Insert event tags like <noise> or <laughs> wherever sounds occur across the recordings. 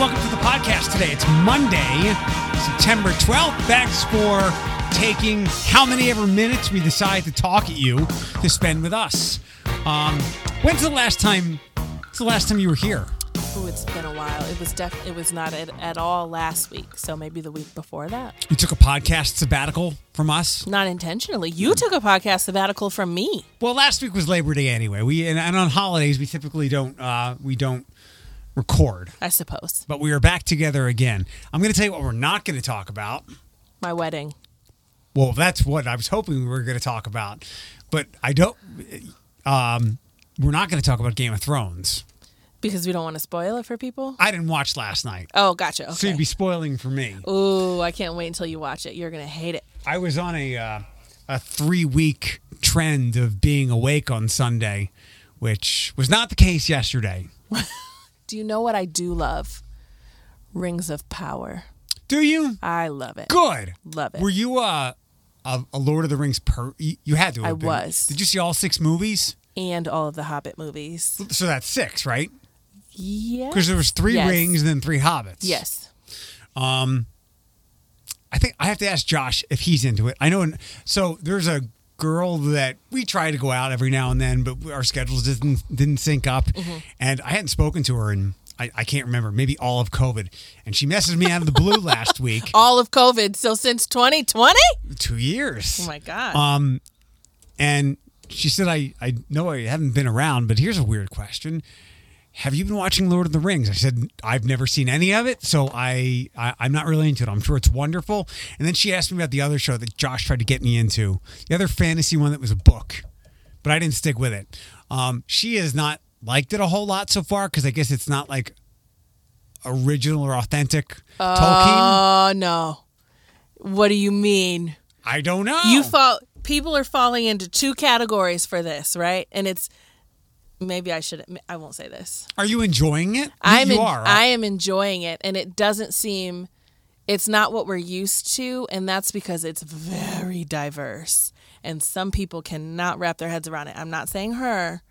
welcome to the podcast today. It's Monday, September 12th. Thanks for taking how many ever minutes we decide to talk at you to spend with us. Um, when's the last time? It's the last time you were here? Ooh, it's been a while. It was def- It was not at, at all last week. So maybe the week before that. You took a podcast sabbatical from us. Not intentionally. You took a podcast sabbatical from me. Well, last week was Labor Day anyway. We and, and on holidays we typically don't uh, we don't record, I suppose. but we are back together again. I'm going to tell you what we're not going to talk about. My wedding. Well, that's what I was hoping we were going to talk about, but I don't. Um, we're not going to talk about Game of Thrones. Because we don't want to spoil it for people. I didn't watch last night, Oh, gotcha. so you'd be spoiling for me. Ooh, I can't wait until you watch it. You're gonna hate it. I was on a uh, a three week trend of being awake on Sunday, which was not the case yesterday. <laughs> Do you know what I do love? Rings of Power. Do you? I love it. Good. Love it. Were you uh, a, a Lord of the Rings per? You had to. Have I been. was. Did you see all six movies? And all of the Hobbit movies. So that's six, right? Yeah. Because there was three Yes. rings and then three hobbits. Yes. Um, I think I have to ask Josh if he's into it. I know. So there's a girl that we try to go out every now and then, but our schedules didn't didn't sync up, Mm-hmm. and I hadn't spoken to her in I, I can't remember maybe all of COVID, and she messaged me out of the blue <laughs> last week. All of COVID. So since 2020? Two years. Oh my God. Um, and she said, I, I know I haven't been around, but here's a weird question. Have you been watching Lord of the Rings? I said, I've never seen any of it, so I, I, I'm not really into it. I'm sure it's wonderful. And then she asked me about the other show that Josh tried to get me into, the other fantasy one that was a book, but I didn't stick with it. Um, she has not liked it a whole lot so far because I guess it's not like original or authentic Tolkien. Oh no. What do you mean? I don't know. You fall people are falling into two categories for this, right? And it's maybe I should I won't say this. Are you enjoying it? I'm you en- are. I am enjoying it and it doesn't seem it's not what we're used to and that's because it's very diverse and some people cannot wrap their heads around it. I'm not saying her.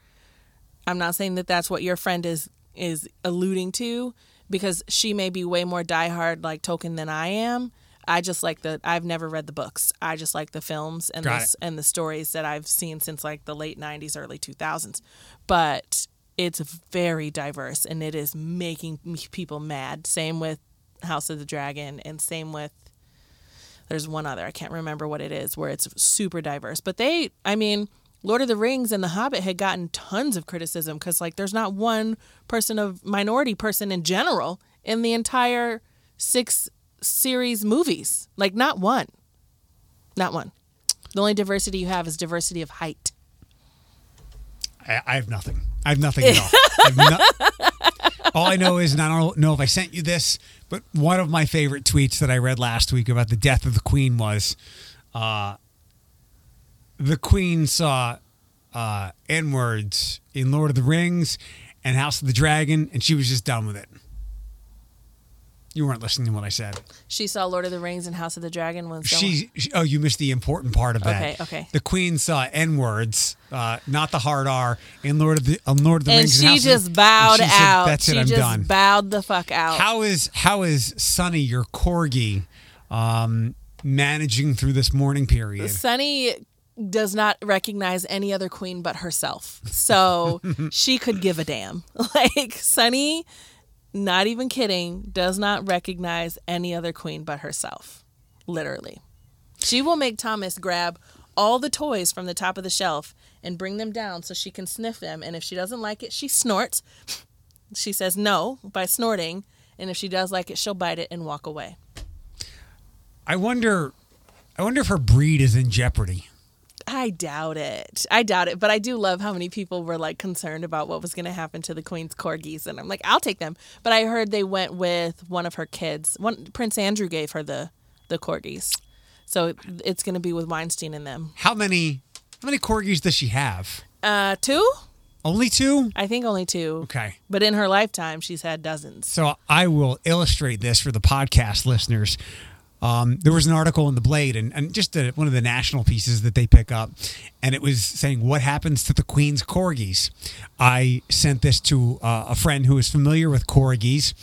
I'm not saying that that's what your friend is is alluding to because she may be way more diehard like Tolkien than I am. I just like the I've never read the books. I just like the films and the, Got s- it. and the stories that I've seen since like the late 90s early 2000s. But it's very diverse and it is making people mad. Same with House of the Dragon and same with there's one other I can't remember what it is where it's super diverse. But they I mean Lord of the Rings and The Hobbit had gotten tons of criticism because like there's not one person of minority person in general in the entire six series movies. Like not one. Not one. The only diversity you have is diversity of height. I, I have nothing. I have nothing at all. I no- <laughs> all I know is, and I don't know if I sent you this, but one of my favorite tweets that I read last week about the death of the Queen was, uh, the Queen saw uh, N words in Lord of the Rings and House of the Dragon, and she was just done with it. You weren't listening to what I said. She saw Lord of the Rings and House of the Dragon when someone- She, she- oh, you missed the important part of that. Okay, okay. The Queen saw N words, uh, not the hard R, in Lord of the um, Lord of the and Rings. she House of the- just bowed she said, out. That's she it. I'm just done. bowed the fuck out. How is how is Sonny, your corgi, um, managing through this mourning period? Sunny does not recognize any other queen but herself. So <laughs> she could give a damn. <laughs> Like Sunny, not even kidding, does not recognize any other queen but herself. Literally. She will make Thomas grab all the toys from the top of the shelf and bring them down so she can sniff them. And if she doesn't like it, she snorts. <laughs> She says no by snorting. And if she does like it, she'll bite it and walk away. I wonder, I wonder if her breed is in jeopardy. I doubt it. I doubt it. But I do love how many people were like concerned about what was going to happen to the queen's corgis, and I'm like, I'll take them. But I heard they went with one of her kids. One Prince Andrew gave her the the corgis, so it's going to be with Weinstein and them. How many how many corgis does she have? Uh, two? Only two. I think only two. Okay. But in her lifetime, she's had dozens. So I will illustrate this for the podcast listeners. Um, there was an article in the Blade and, and just a, one of the national pieces that they pick up, and it was saying what happens to the Queen's corgis. I sent this to uh, a friend who is familiar with corgis,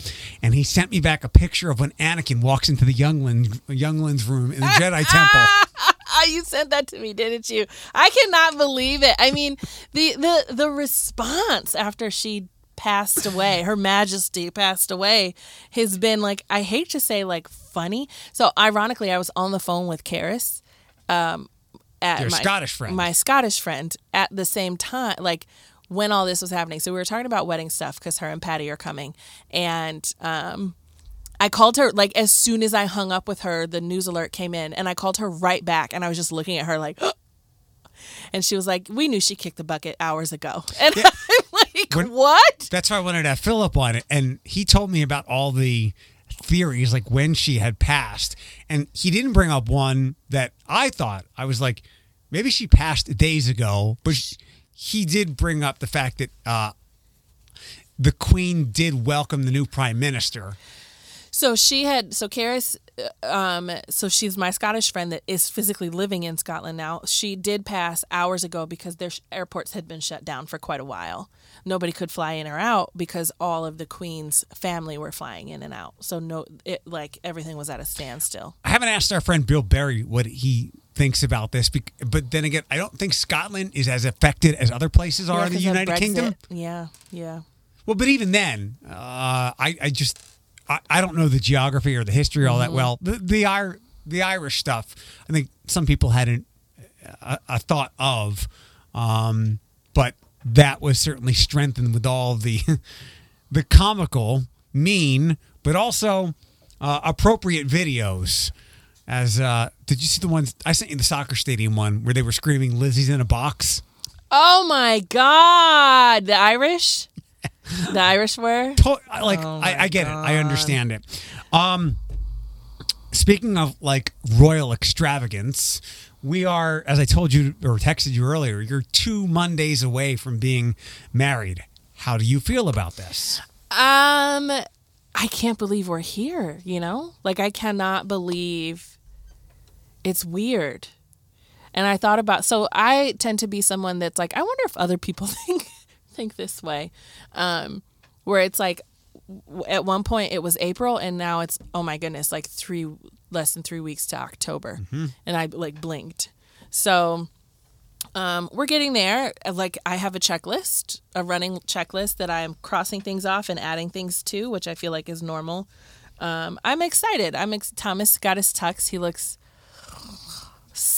and he sent me back a picture of when Anakin walks into the youngling youngling's room in the Jedi Temple. <laughs> Ah, you sent that to me, didn't you? I cannot believe it. I mean, the the the response after she passed away, Her Majesty passed away, has been like I hate to say like funny. So ironically, I was on the phone with Karis, um, at Your my Scottish friend. my Scottish friend, at the same time, like when all this was happening. So we were talking about wedding stuff because her and Patty are coming, and um. I called her like as soon as I hung up with her, the news alert came in, and I called her right back, and I was just looking at her like, and she was like, "We knew she kicked the bucket hours ago," <laughs> and I'm like, When- "What?" That's why I wanted to have Philip on it, and he told me about all the theories, like when she had passed, and he didn't bring up one that I thought I was like, maybe she passed days ago, but he did bring up the fact that uh, the Queen did welcome the new Prime Minister. So she had so Karis, um, so she's my Scottish friend that is physically living in Scotland now. She did pass hours ago because their airports had been shut down for quite a while. Nobody could fly in or out because all of the Queen's family were flying in and out. So no, it like everything was at a standstill. I haven't asked our friend Bill Berry what he thinks about this, but then again, I don't think Scotland is as affected as other places are Yeah, in the United Kingdom. Yeah, yeah. Well, but even then, uh, I, I just I, I don't know the geography or the history all that well. The the, the Irish stuff, I think some people hadn't a, a thought of, um, but that was certainly strengthened with all the <laughs> the comical, mean, but also uh, appropriate videos. As uh, did you see the ones I sent you the soccer stadium one where they were screaming "Lizzie's in a box"? Oh my God, the Irish, <laughs> the Irish were. to- like Oh I, I get it. I understand it. Um, speaking of like royal extravagance, we are, as I told you or texted you earlier, you're two Mondays away from being married. How do you feel about this? Um, I can't believe we're here, you know? Like I cannot believe it's weird. And I thought about so I tend to be someone that's like I wonder if other people <laughs> think think this way. Um where it's like at one point it was April and now it's oh my goodness like 3 less than 3 weeks to October. And I like blinked. So um, we're getting there. Like I have a checklist, a running checklist that I'm crossing things off and adding things to, which I feel like is normal. Um, I'm excited. I'm ex- Thomas got his tux. He looks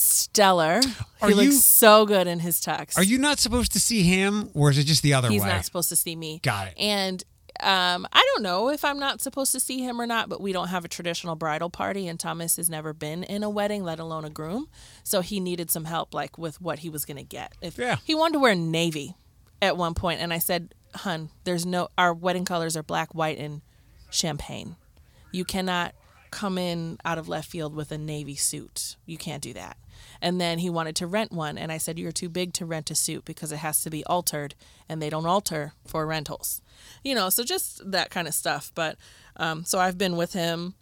stellar. Are he looks so good in his tux. Are you not supposed to see him, or is it just the other He's way? He's not supposed to see me. Got it. And um, I don't know if I'm not supposed to see him or not, but we don't have a traditional bridal party, and Thomas has never been in a wedding, let alone a groom. So he needed some help, like with what he was going to get. If Yeah. he wanted to wear navy at one point, and I said, "Hun, there's no our wedding colors are black, white, and champagne. You cannot come in out of left field with a navy suit. You can't do that." And then he wanted to rent one, and I said, "You're too big to rent a suit because it has to be altered, and they don't alter for rentals." You know, so just that kind of stuff. But um, so I've been with him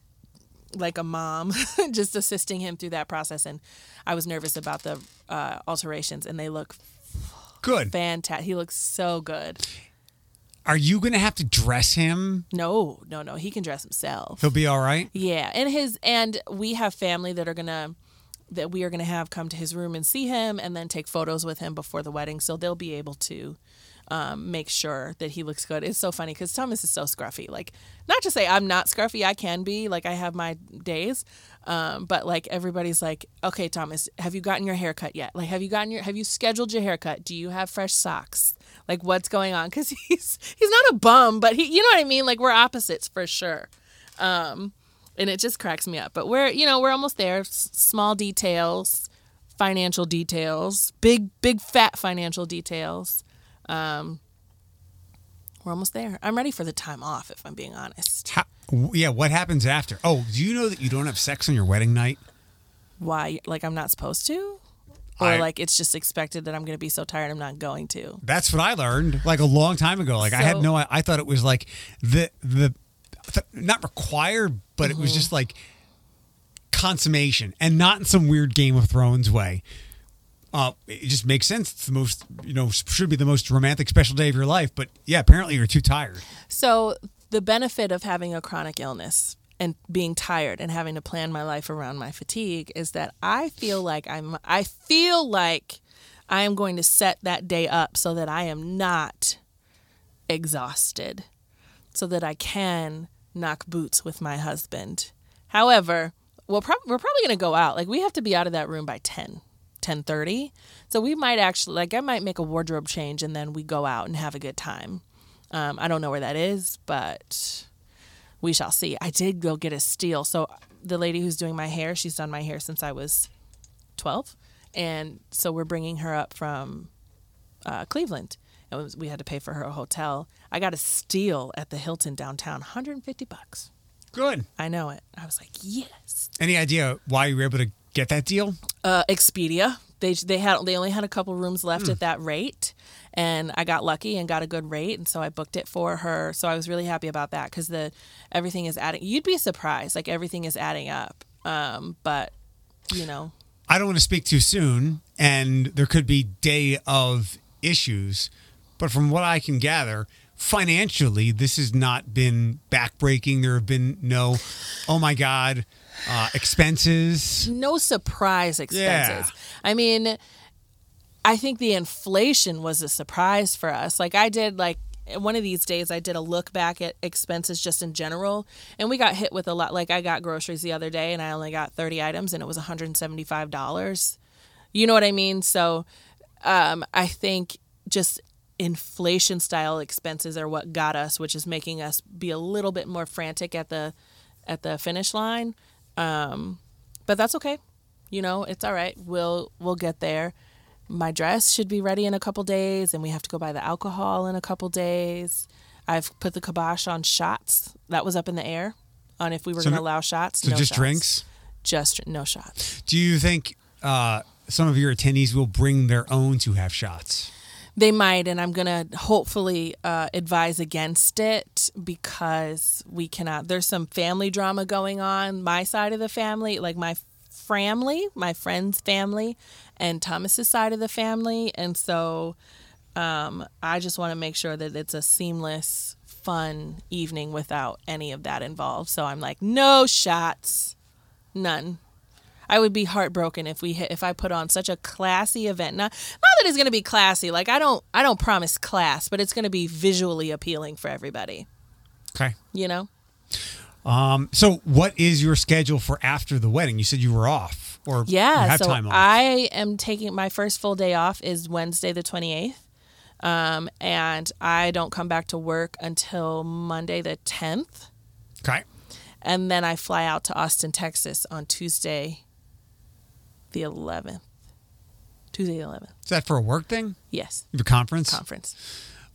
like a mom, <laughs> just assisting him through that process. And I was nervous about the uh, alterations, and they look Good. fantastic. He looks so good. Are you going to have to dress him? No, no, no. He can dress himself. He'll be all right. Yeah, and his and we have family that are gonna that we are gonna have come to his room and see him, and then take photos with him before the wedding, so they'll be able to um, make sure that he looks good. It's so funny because Thomas is so scruffy. Like, not to say I'm not scruffy, I can be. Like, I have my days, um, but like everybody's like, okay, Thomas, have you gotten your haircut yet? Like, have you gotten your have you scheduled your haircut? Do you have fresh socks? Like, what's going on? Because <laughs> he's he's not a bum, but he, you know what I mean. Like, we're opposites for sure and it just cracks me up. But we're you know we're almost there. S- small details, financial details, big big fat financial details. Um, we're almost there. I'm ready for the time off, if I'm being honest. How, yeah. What happens after? Oh, do you know that you don't have sex on your wedding night? Why? Like I'm not supposed to, or I- like it's just expected that I'm going to be so tired I'm not going to. That's what I learned like a long time ago. Like I had no, I thought it was like the the th- not required, but it was Mm-hmm. just like consummation and not in some weird Game of Thrones way. Uh, it just makes sense. It's the most, you know, should be the most romantic special day of your life. But yeah, apparently you're too tired. So the benefit of having a chronic illness and being tired and having to plan my life around my fatigue is that I feel like I'm I feel like I am going to set that day up so that I am not exhausted so that I can knock boots with my husband. However, we'll prob- we're probably going to go out. Like we have to be out of that room by 10, 10:30. So we might actually like I might make a wardrobe change and then we go out and have a good time. Um, I don't know where that is, but we shall see. I did go get a steal. So the lady who's doing my hair, she's done my hair since I was 12. And so we're bringing her up from uh, Cleveland. And we had to pay for her hotel. I got a steal at the Hilton downtown, 150 bucks. Good. I know it. I was like, yes. Any idea why you were able to get that deal? Uh, Expedia. They they had they only had a couple rooms left at that rate, and I got lucky and got a good rate, and so I booked it for her. So I was really happy about that because the everything is adding. You'd be surprised, like everything is adding up. Um, but you know, I don't want to speak too soon, and there could be day of issues. But from what I can gather, financially, this has not been backbreaking. There have been no, oh my God, uh, expenses. no surprise expenses. Yeah. I mean, I think the inflation was a surprise for us. Like I did like one of these days I did a look back at expenses just in general and we got hit with a lot like I got groceries the other day and I only got 30 items and it was $175. You know what I mean? So um, I think just inflation style expenses are what got us, which is making us be a little bit more frantic at the at the finish line. Um, but that's okay. You know, it's all right. We'll we'll get there. My dress should be ready in a couple days, and we have to go buy the alcohol in a couple days. I've put the kibosh on shots. That was up in the air on if we were So going to no- allow shots. So no just shots. drinks. Just no shots. Do you think uh, some of your attendees will bring their own to have shots? They might, and I'm gonna hopefully uh, advise against it because we cannot. There's some family drama going on. My side of the family, like my family, my friend's family, and Thomas's side of the family, and so um, I just want to make sure that it's a seamless, fun evening without any of that involved. So I'm like, no shots, none. I would be heartbroken if we hit, if I put on such a classy event. Not not that it's going to be classy. Like I don't I don't promise class, but it's going to be visually appealing for everybody. Okay. You know. Um, so what is your schedule for after the wedding? You said you were off or Yeah. So time off. I am taking my first full day off is Wednesday the twenty eighth. Um, and I don't come back to work until Monday the 10th. okay. And then I fly out to Austin, Texas on Tuesday the 11th. Tuesday the 11th. Is that for a work thing? Yes. You have a conference? Conference.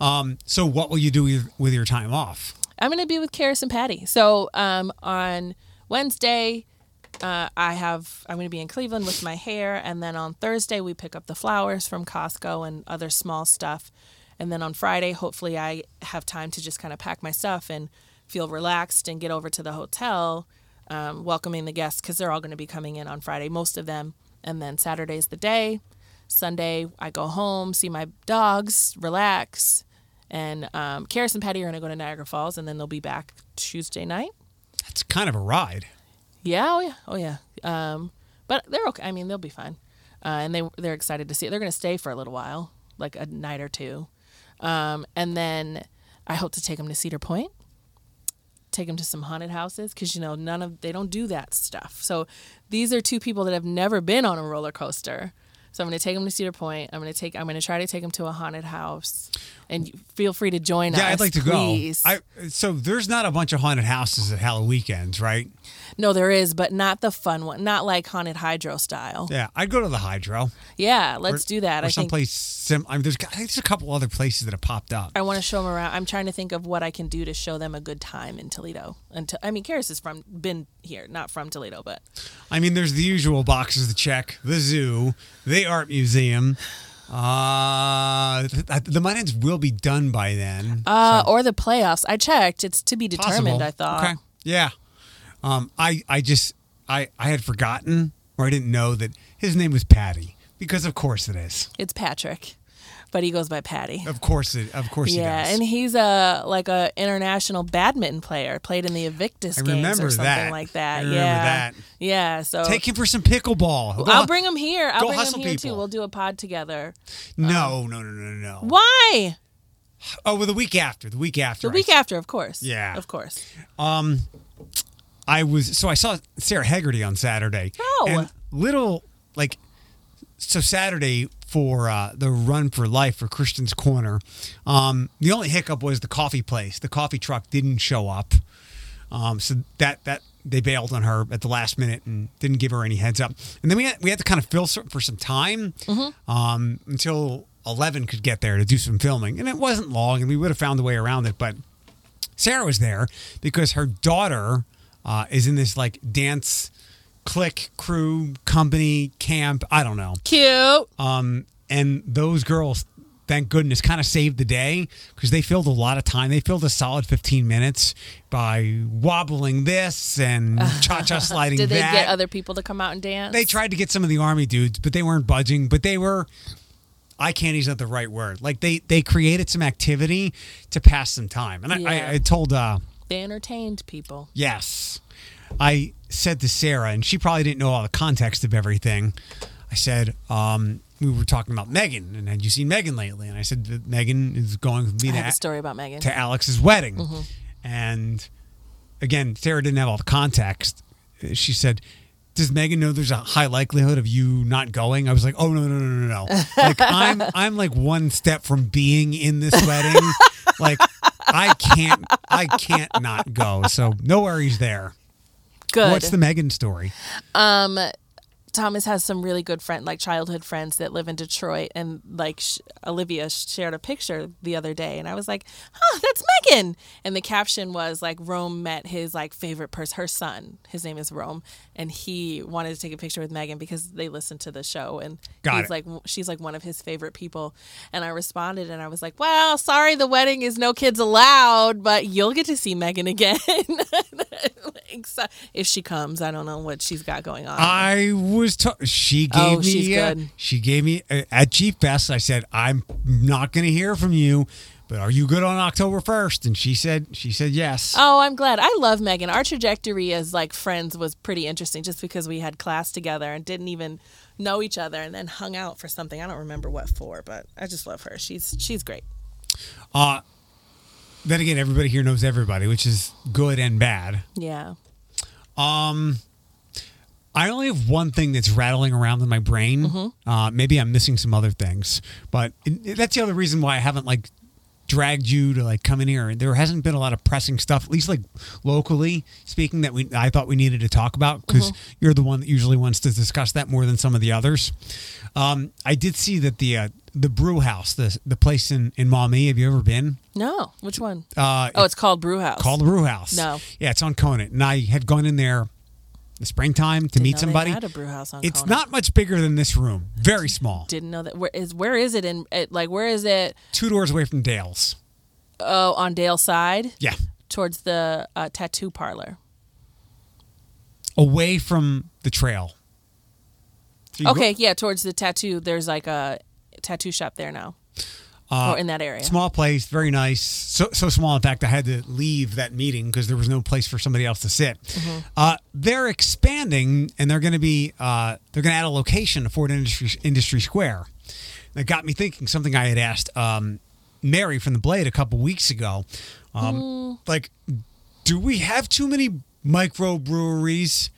Um, so what will you do with your time off? I'm going to be with Karis and Patty. So um, on Wednesday, uh, I have I'm going to be in Cleveland with my hair, and then on Thursday we pick up the flowers from Costco and other small stuff, and then on Friday hopefully I have time to just kind of pack my stuff and feel relaxed and get over to the hotel, um, welcoming the guests because they're all going to be coming in on Friday, most of them, and then Saturday's the day. Sunday I go home, see my dogs, relax. And um, Karis and Patty are going to go to Niagara Falls, and then they'll be back Tuesday night. That's kind of a ride. Yeah, oh yeah, oh yeah. Um, but they're okay. I mean, they'll be fine, uh, and they they're excited to see it. They're going to stay for a little while, like a night or two, um, and then I hope to take them to Cedar Point, take them to some haunted houses because you know none of they don't do that stuff. So these are two people that have never been on a roller coaster. So I'm going to take them to Cedar Point. I'm going to take. I'm going to try to take them to a haunted house, and feel free to join us. Yeah, I'd like to please. go. I so there's not a bunch of haunted houses at Halloween weekends, right? no, there is, but not the fun one. Not like haunted hydro style. Yeah, I'd go to the Hydro. Yeah, let's Or- do that. Or I think someplace sim. I mean, there's I think there's a couple other places that have popped up. I want to show them around. I'm trying to think of what I can do to show them a good time in Toledo. Until I mean, Karis is from been here, not from Toledo, but I mean, there's the usual boxes to check: the zoo, the art museum. Uh, th- the Mud Hens will be done by then. uh, or the playoffs. I checked; it's to be determined. Possible. I thought. Okay. Yeah. Um, I I just I I had forgotten or I didn't know that his name was Patty because of course it is. It's Patrick, but he goes by Patty. Of course it. Of course Yeah, he does. and he's a like a international badminton player. Played in the Invictus I games or something that. like that. I remember yeah, that. yeah. So Take him for some pickleball. Go I'll bring him here. I'll go bring him here too. people. We'll do a pod together. No, no, no, no, no, no. Why? Oh, well, the week after. The week after. The I week after, of course. Yeah. of course. Um, I was so I saw Sarah Haggerty on Saturday. Oh. And little like so Saturday for uh, the run for life for Christian's Corner. Um, the only hiccup was the coffee place. The coffee truck didn't show up. Um, so that that they bailed on her at the last minute and didn't give her any heads up. And then we had, we had to kind of fill for some time um, until eleven could get there to do some filming, and it wasn't long, and we would have found a way around it, but. Sarah was there because her daughter uh, is in this like dance click crew company camp. I don't know. Cute. Um, and those girls, thank goodness, kind of saved the day because they filled a lot of time. They filled a solid 15 minutes by wobbling this and <laughs> cha cha sliding Did they that. get other people to come out and dance? They tried to get some of the army dudes, but they weren't budging. But they were. Eye candy's not Isn't the right word. Like they they created some activity to pass some time, and I, Yeah. I, I told uh, They entertained people. Yes. I said to Sarah, and she probably didn't know all the context of everything. I said, um, we were talking about Megan, and had you seen Megan lately? And I said that Megan is going to be I have a to, story about Megan. to Alex's wedding. Mm-hmm. And again, Sarah didn't have all the context. She said, does Megan know there's a high likelihood of you not going? I was like, oh no no no no no! Like <laughs> I'm I'm like one step from being in this wedding. like I can't I can't not go. So no worries there. Good. What's the Megan story? Um, Thomas has some really good friend, like childhood friends that live in Detroit, and like sh- Olivia shared a picture the other day, and I was like, "Huh, that's Megan." And the caption was like, "Rome met his like favorite person, her son. His name is Rome, and he wanted to take a picture with Megan because they listened to the show, and Got he's it. like, she's like one of his favorite people." And I responded, and I was like, "Well, sorry, the wedding is no kids allowed, but you'll get to see Megan again." <laughs> If she comes, I don't know what she's got going on. I was t- she gave Oh, me uh, she gave me uh, at Jeep Fest. I said I'm not going to hear from you, but are you good on October first? And she said she said yes. Oh, I'm glad. I love Megan. Our trajectory as like friends was pretty interesting just because we had class together and didn't even know each other and then hung out for something. I don't remember what for, but I just love her. She's she's great. Uh then again, everybody here knows everybody, which is good and bad. Yeah. I only have one thing that's rattling around in my brain. Mm-hmm. Uh, maybe I'm missing some other things, but it, that's the other reason why I haven't like dragged you to like come in here. There hasn't been a lot of pressing stuff, at least like locally speaking, that we I thought we needed to talk about because Mm-hmm. you're the one that usually wants to discuss that more than some of the others. Um, I did see that the uh, the brew house, the the place in in Maumee. Have you ever been? No. Which one? Uh, Oh, it's called Brew House. called the Brew House. No. Yeah, it's on Conant, and I had gone in there the springtime to Didn't meet know they somebody. had a brew house on It's not much bigger than this room. Very small. Didn't know that. Where is where is it in it, like where is it? Two doors away from Dale's. Oh, on Dale's side Yeah. towards the uh, tattoo parlor. Away from the trail. So you go- Okay, yeah, towards the tattoo. There's like a tattoo shop there now, uh, or in that area. Small place, very nice. So so small, in fact, I had to leave that meeting because there was no place for somebody else to sit. Mm-hmm. Uh, they're expanding, and they're going to be uh, they're going to add a location to Fort Industry Industry Square. That got me thinking. Something I had asked um, Mary from the Blade a couple weeks ago. Um, Mm. Like, do we have too many microbreweries?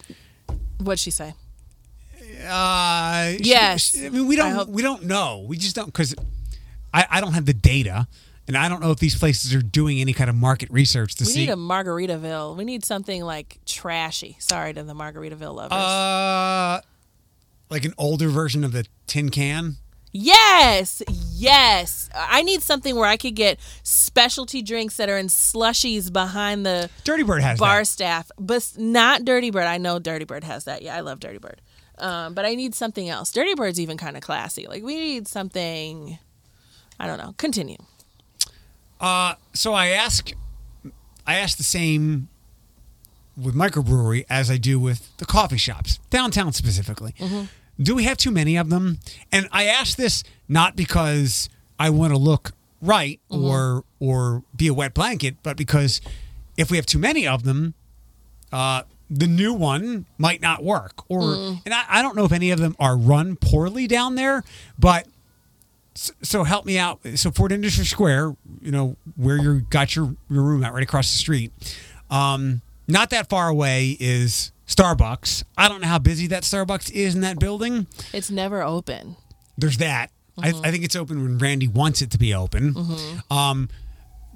What'd she say? Uh, Yes. she- I mean, we don't. we don't know. We just don't because I, I don't have the data, and I don't know if these places are doing any kind of market research to We see. We need a Margaritaville. We need something like trashy. Sorry to the Margaritaville lovers. uh, like an older version of the tin can. yes, yes. I need something where I could get specialty drinks that are in slushies behind the Dirty Bird has bar that. staff, but not Dirty Bird. I know Dirty Bird has that. Yeah, I love Dirty Bird. Um, but I need something else. Dirty Bird's even kind of classy. Like we need something. I don't know. Continue. Uh, so I ask, I ask the same with microbrewery as I do with the coffee shops, downtown specifically. Do we have too many of them? And I ask this not because I want to look right or or be a wet blanket, but because if we have too many of them, uh, the new one might not work. Or and I, I don't know if any of them are run poorly down there, but so help me out. So Fort Industry Square, you know, where you got your, your room at right across the street. Um, not that far away is Starbucks. I don't know how busy that Starbucks is in that building. It's never open. There's that. I, I think it's open when Randy wants it to be open. Um,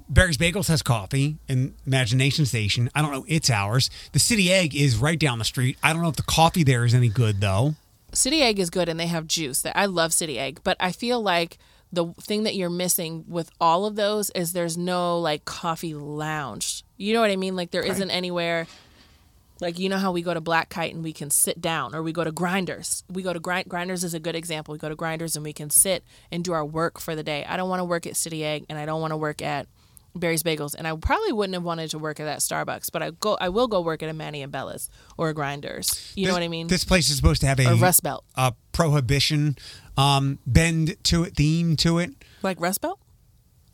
Barry's Bagels has coffee and Imagination Station. I don't know its hours. The City Egg is right down the street. I don't know if the coffee there is any good though. City Egg is good and they have juice. That I love City Egg, but I feel like the thing that you're missing with all of those is there's no like coffee lounge. You know what I mean? Like there not anywhere like you know how we go to Black Kite and we can sit down or we go to Grinders. We go to Grind Grinders is a good example. We go to Grinders and we can sit and do our work for the day. I don't want to work at City Egg and I don't want to work at Barry's Bagels and I probably wouldn't have wanted to work at that Starbucks, but I go I will go work at a Maddie and Bella's or a Grinders. You know what I mean? This place is supposed to have a or Rust Belt. a prohibition um, bend to it, theme to it. Like Rust Belt?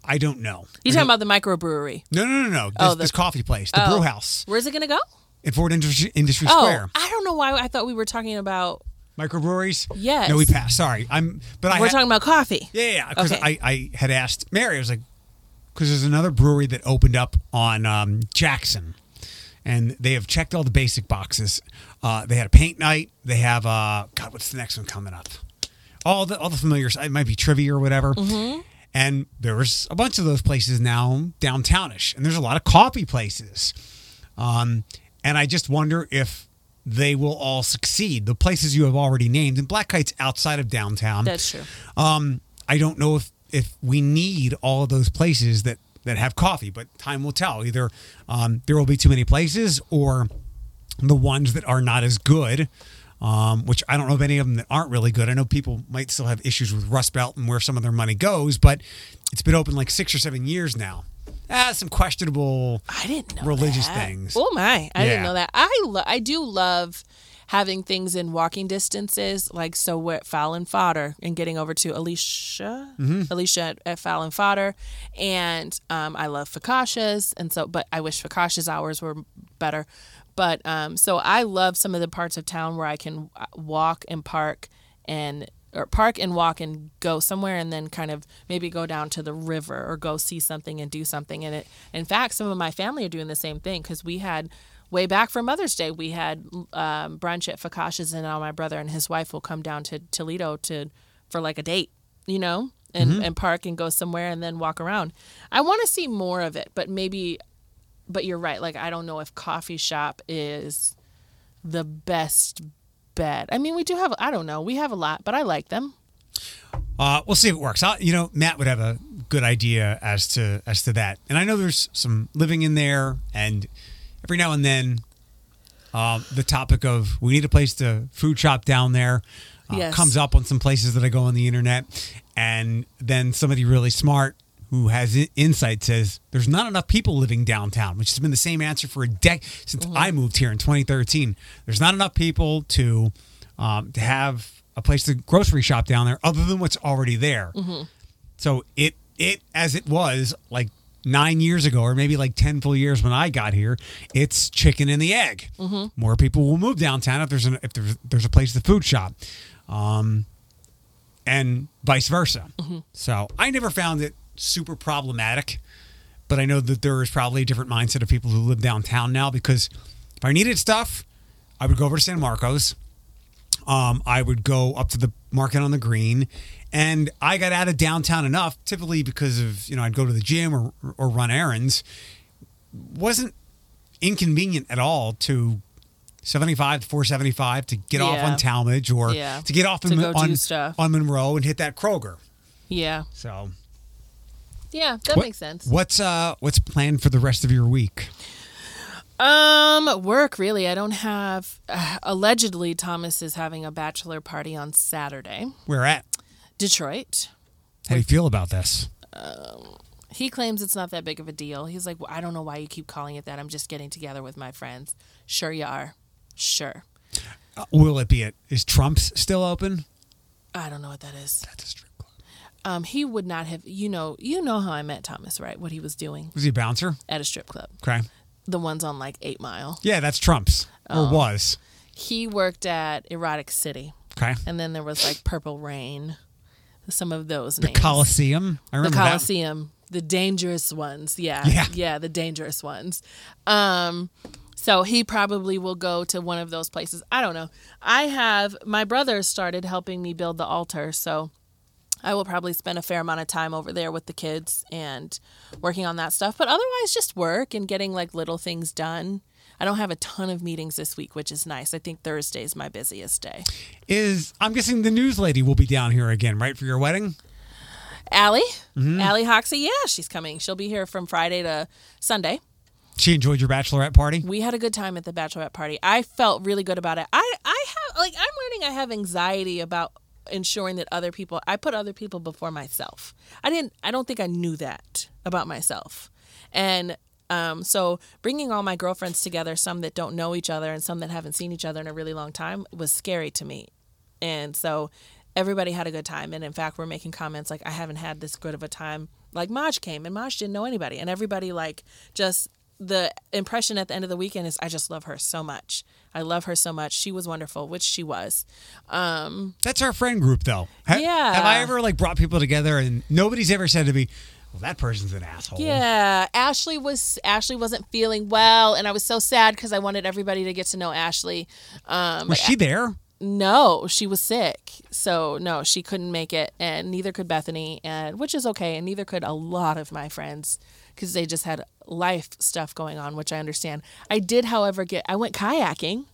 I don't know. You talking about the microbrewery? No, no, no, no. This, Oh, the- this coffee place, the Oh. brew house Where's it gonna go? at Fort Industry, Industry Oh, Square. I don't know why I thought we were talking about. Microbreweries? Yes. No, we passed. Sorry. I'm but I we're had- talking about coffee. Yeah, yeah. Because Okay. I, I had asked Mary, I was like, because there's another brewery that opened up on um, Jackson, and they have checked all the basic boxes. Uh, they had a paint night. They have uh, God, what's the next one coming up? All the all the familiar. It might be trivia or whatever. And there's a bunch of those places now downtownish, and there's a lot of coffee places. Um, and I just wonder if they will all succeed. The places you have already named, and Black Kite's outside of downtown. That's true. Um, I don't know if if we need all of those places that that have coffee, but time will tell. Either um, there will be too many places, or the ones that are not as good. Um, which I don't know of any of them that aren't really good. I know people might still have issues with Rust Belt and where some of their money goes, but it's been open like six or seven years now. Ah, some questionable. I didn't know Religious that. things. Oh my! I Yeah. didn't know that. I lo- I do love having things in walking distances, like so we're at Fowl and Fodder and getting over to Alicia, Mm-hmm. Alicia at, at Fowl and Fodder, and um, I love Fakasha's, and so but I wish Fakasha's hours were better. But um, so I love some of the parts of town where I can uh, walk and park and or park and walk and go somewhere and then kind of maybe go down to the river or go see something and do something and it in fact some of my family are doing the same thing because we had way back for mother's day we had um, brunch at fakasha's and now my brother and his wife will come down to toledo to for like a date you know and, and park and go somewhere and then walk around. I want to see more of it but maybe but you're right like i don't know if coffee shop is the best bet. I mean we do have i don't know we have a lot but i like them. Uh, we'll see if it works. i you know, Matt would have a good idea as to as to that, and I know there's some living in there, and every now and then, uh, the topic of we need a place to food shop down there uh, Yes. comes up on some places that I go on the internet, and then somebody really smart who has i- insight says there's not enough people living downtown, which has been the same answer for a decade since I moved here in 2013. There's not enough people to um, to have a place to grocery shop down there other than what's already there. So it it as it was like nine years ago, or maybe like ten full years when I got here, it's chicken and the egg. More people will move downtown if there's an, if there's there's a place to food shop, um, and vice versa. So I never found it super problematic, but I know that there is probably a different mindset of people who live downtown now because if I needed stuff, I would go over to San Marcos um, I would go up to the market on the green, and I got out of downtown enough, typically because of you know I'd go to the gym or or run errands. wasn't inconvenient at all to 75 to 475 to get off on Talmadge or Yeah. to get off To on, on Monroe and hit that Kroger. yeah So yeah that what- makes sense What's uh what's planned for the rest of your week? Um, work really. I don't have. Uh, allegedly, Thomas is having a bachelor party on Saturday. Where at? Detroit. How do you feel about this? He claims it's not that big of a deal. He's like, well, I don't know why you keep calling it that. I'm just getting together with my friends. Sure, you are. Sure. Uh, will it be it? Is Trump's still open? I don't know what that is. That's a strip club. Um, he would not have. You know, you know how I met Thomas, right? What he was doing Was he a bouncer? at a strip club, Okay. the ones on like Eight Mile. Yeah, that's Trump's Oh. or was. He worked at Erotic City, Okay. and then there was like Purple Rain, some of those The names. Coliseum. I the remember that. Coliseum, the dangerous ones. Yeah, Yeah. yeah, the dangerous ones. Um, so he probably will go to one of those places. I don't know. I have my brother started helping me build the altar, so I will probably spend a fair amount of time over there with the kids and working on that stuff. But otherwise, just work and getting like little things done. I don't have a ton of meetings this week, which is nice. I think Thursday is my busiest day. Is I'm guessing the news lady will be down here again, right, for your wedding? Allie, Mm-hmm. Allie Hoxie, yeah, she's coming. She'll be here from Friday to Sunday. She enjoyed your bachelorette party. We had a good time at the bachelorette party. I felt really good about it. I I have like I'm learning I have anxiety about ensuring that other people I put other people before myself. I didn't I don't think I knew that about myself. And um, so bringing all my girlfriends together, some that don't know each other and some that haven't seen each other in a really long time, was scary to me. And so everybody had a good time. And in fact, we're making comments like, I haven't had this good of a time. Like Maj came and Maj didn't know anybody. And everybody, like, just the impression at the end of the weekend is, I just love her so much. I love her so much. She was wonderful, which she was. Um, That's our friend group, though. Ha- Yeah. Have I ever like brought people together and nobody's ever said to me, "Well, that person's an asshole." yeah, Ashley was Ashley wasn't feeling well, and I was so sad because I wanted everybody to get to know Ashley. Um, Was she there? No, she was sick. So no, she couldn't make it and neither could Bethany and which is okay and neither could a lot of my friends cuz they just had life stuff going on, which I understand. I did however get I went kayaking.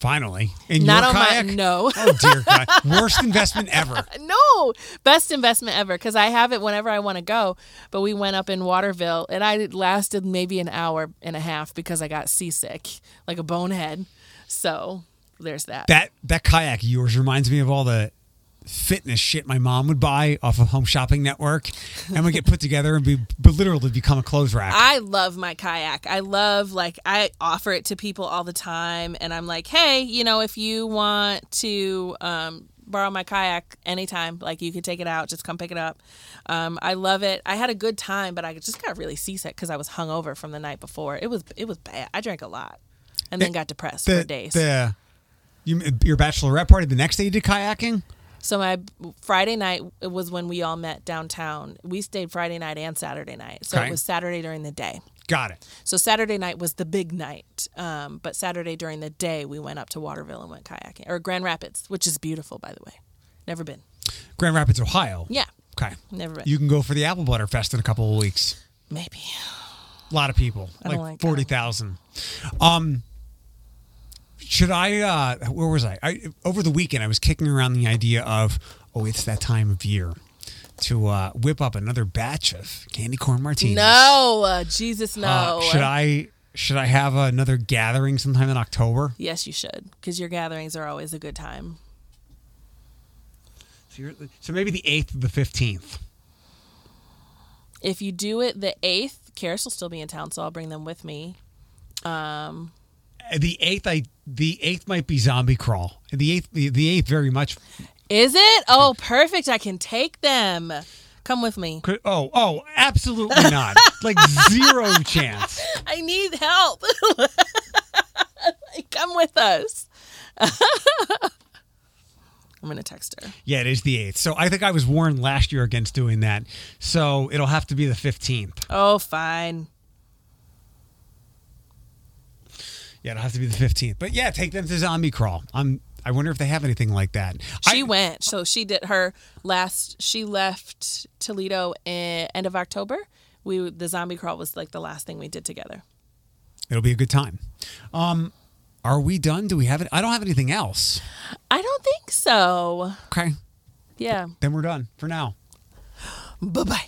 Finally, in Not your on my- kayak? no. Oh dear God! Worst investment ever. <laughs> No, best investment ever cuz I have it whenever I want to go. But we went up in Waterville and I lasted maybe an hour and a half because I got seasick like a bonehead. So, there's that. That that kayak yours reminds me of all the fitness shit my mom would buy off of Home Shopping Network, and we get put together and be but literally become a clothes rack. I love my kayak. I love like I offer it to people all the time and I'm like, "Hey, you know, if you want to um borrow my kayak anytime, like you can take it out, just come pick it up." Um I love it. I had a good time, but I just got really seasick cuz I was hungover from the night before. It was it was bad. I drank a lot and then got depressed the, for days. The, you, your bachelorette party the next day you did kayaking. So my Friday night was when we all met downtown. We stayed Friday night and Saturday night. So Okay. it was Saturday during the day. Got it. So Saturday night was the big night, um, but Saturday during the day we went up to Waterville and went kayaking, or Grand Rapids, which is beautiful, by the way. Never been. Grand Rapids, Ohio. Yeah, Okay. never been. You can go for the Apple Butter Fest in a couple of weeks. Maybe. A lot of people, I like, like forty thousand. Um, should I? uh Where was I? I? Over the weekend, I was kicking around the idea of, oh, it's that time of year to uh, whip up another batch of candy corn martinis. No, uh, Jesus, no. Uh, should I? Should I have another gathering sometime in October? Yes, you should, because your gatherings are always a good time. So, you're, so maybe the eighth or the fifteenth. If you do it the eighth, Karis will still be in town, so I'll bring them with me. Um, The eighth, I the eighth might be zombie crawl. The eighth, the, the eighth, very much. is it? Oh, perfect. I can take them. Come with me. Oh, oh, absolutely not. <laughs> like zero chance. I need help. <laughs> Come with us. <laughs> I'm gonna text her. Yeah, it is the eighth. So I think I was warned last year against doing that. So it'll have to be the fifteenth. Oh, fine. Yeah, it'll have to be the fifteenth. But yeah, take them to zombie crawl. I'm. I wonder if they have anything like that. She I, went. So she did her last. She left Toledo in, end of October. We the zombie crawl was like the last thing we did together. It'll be a good time. Um, are we done? Do we have it? I don't have anything else. I don't think so. Okay, Yeah. then we're done for now. Bye bye.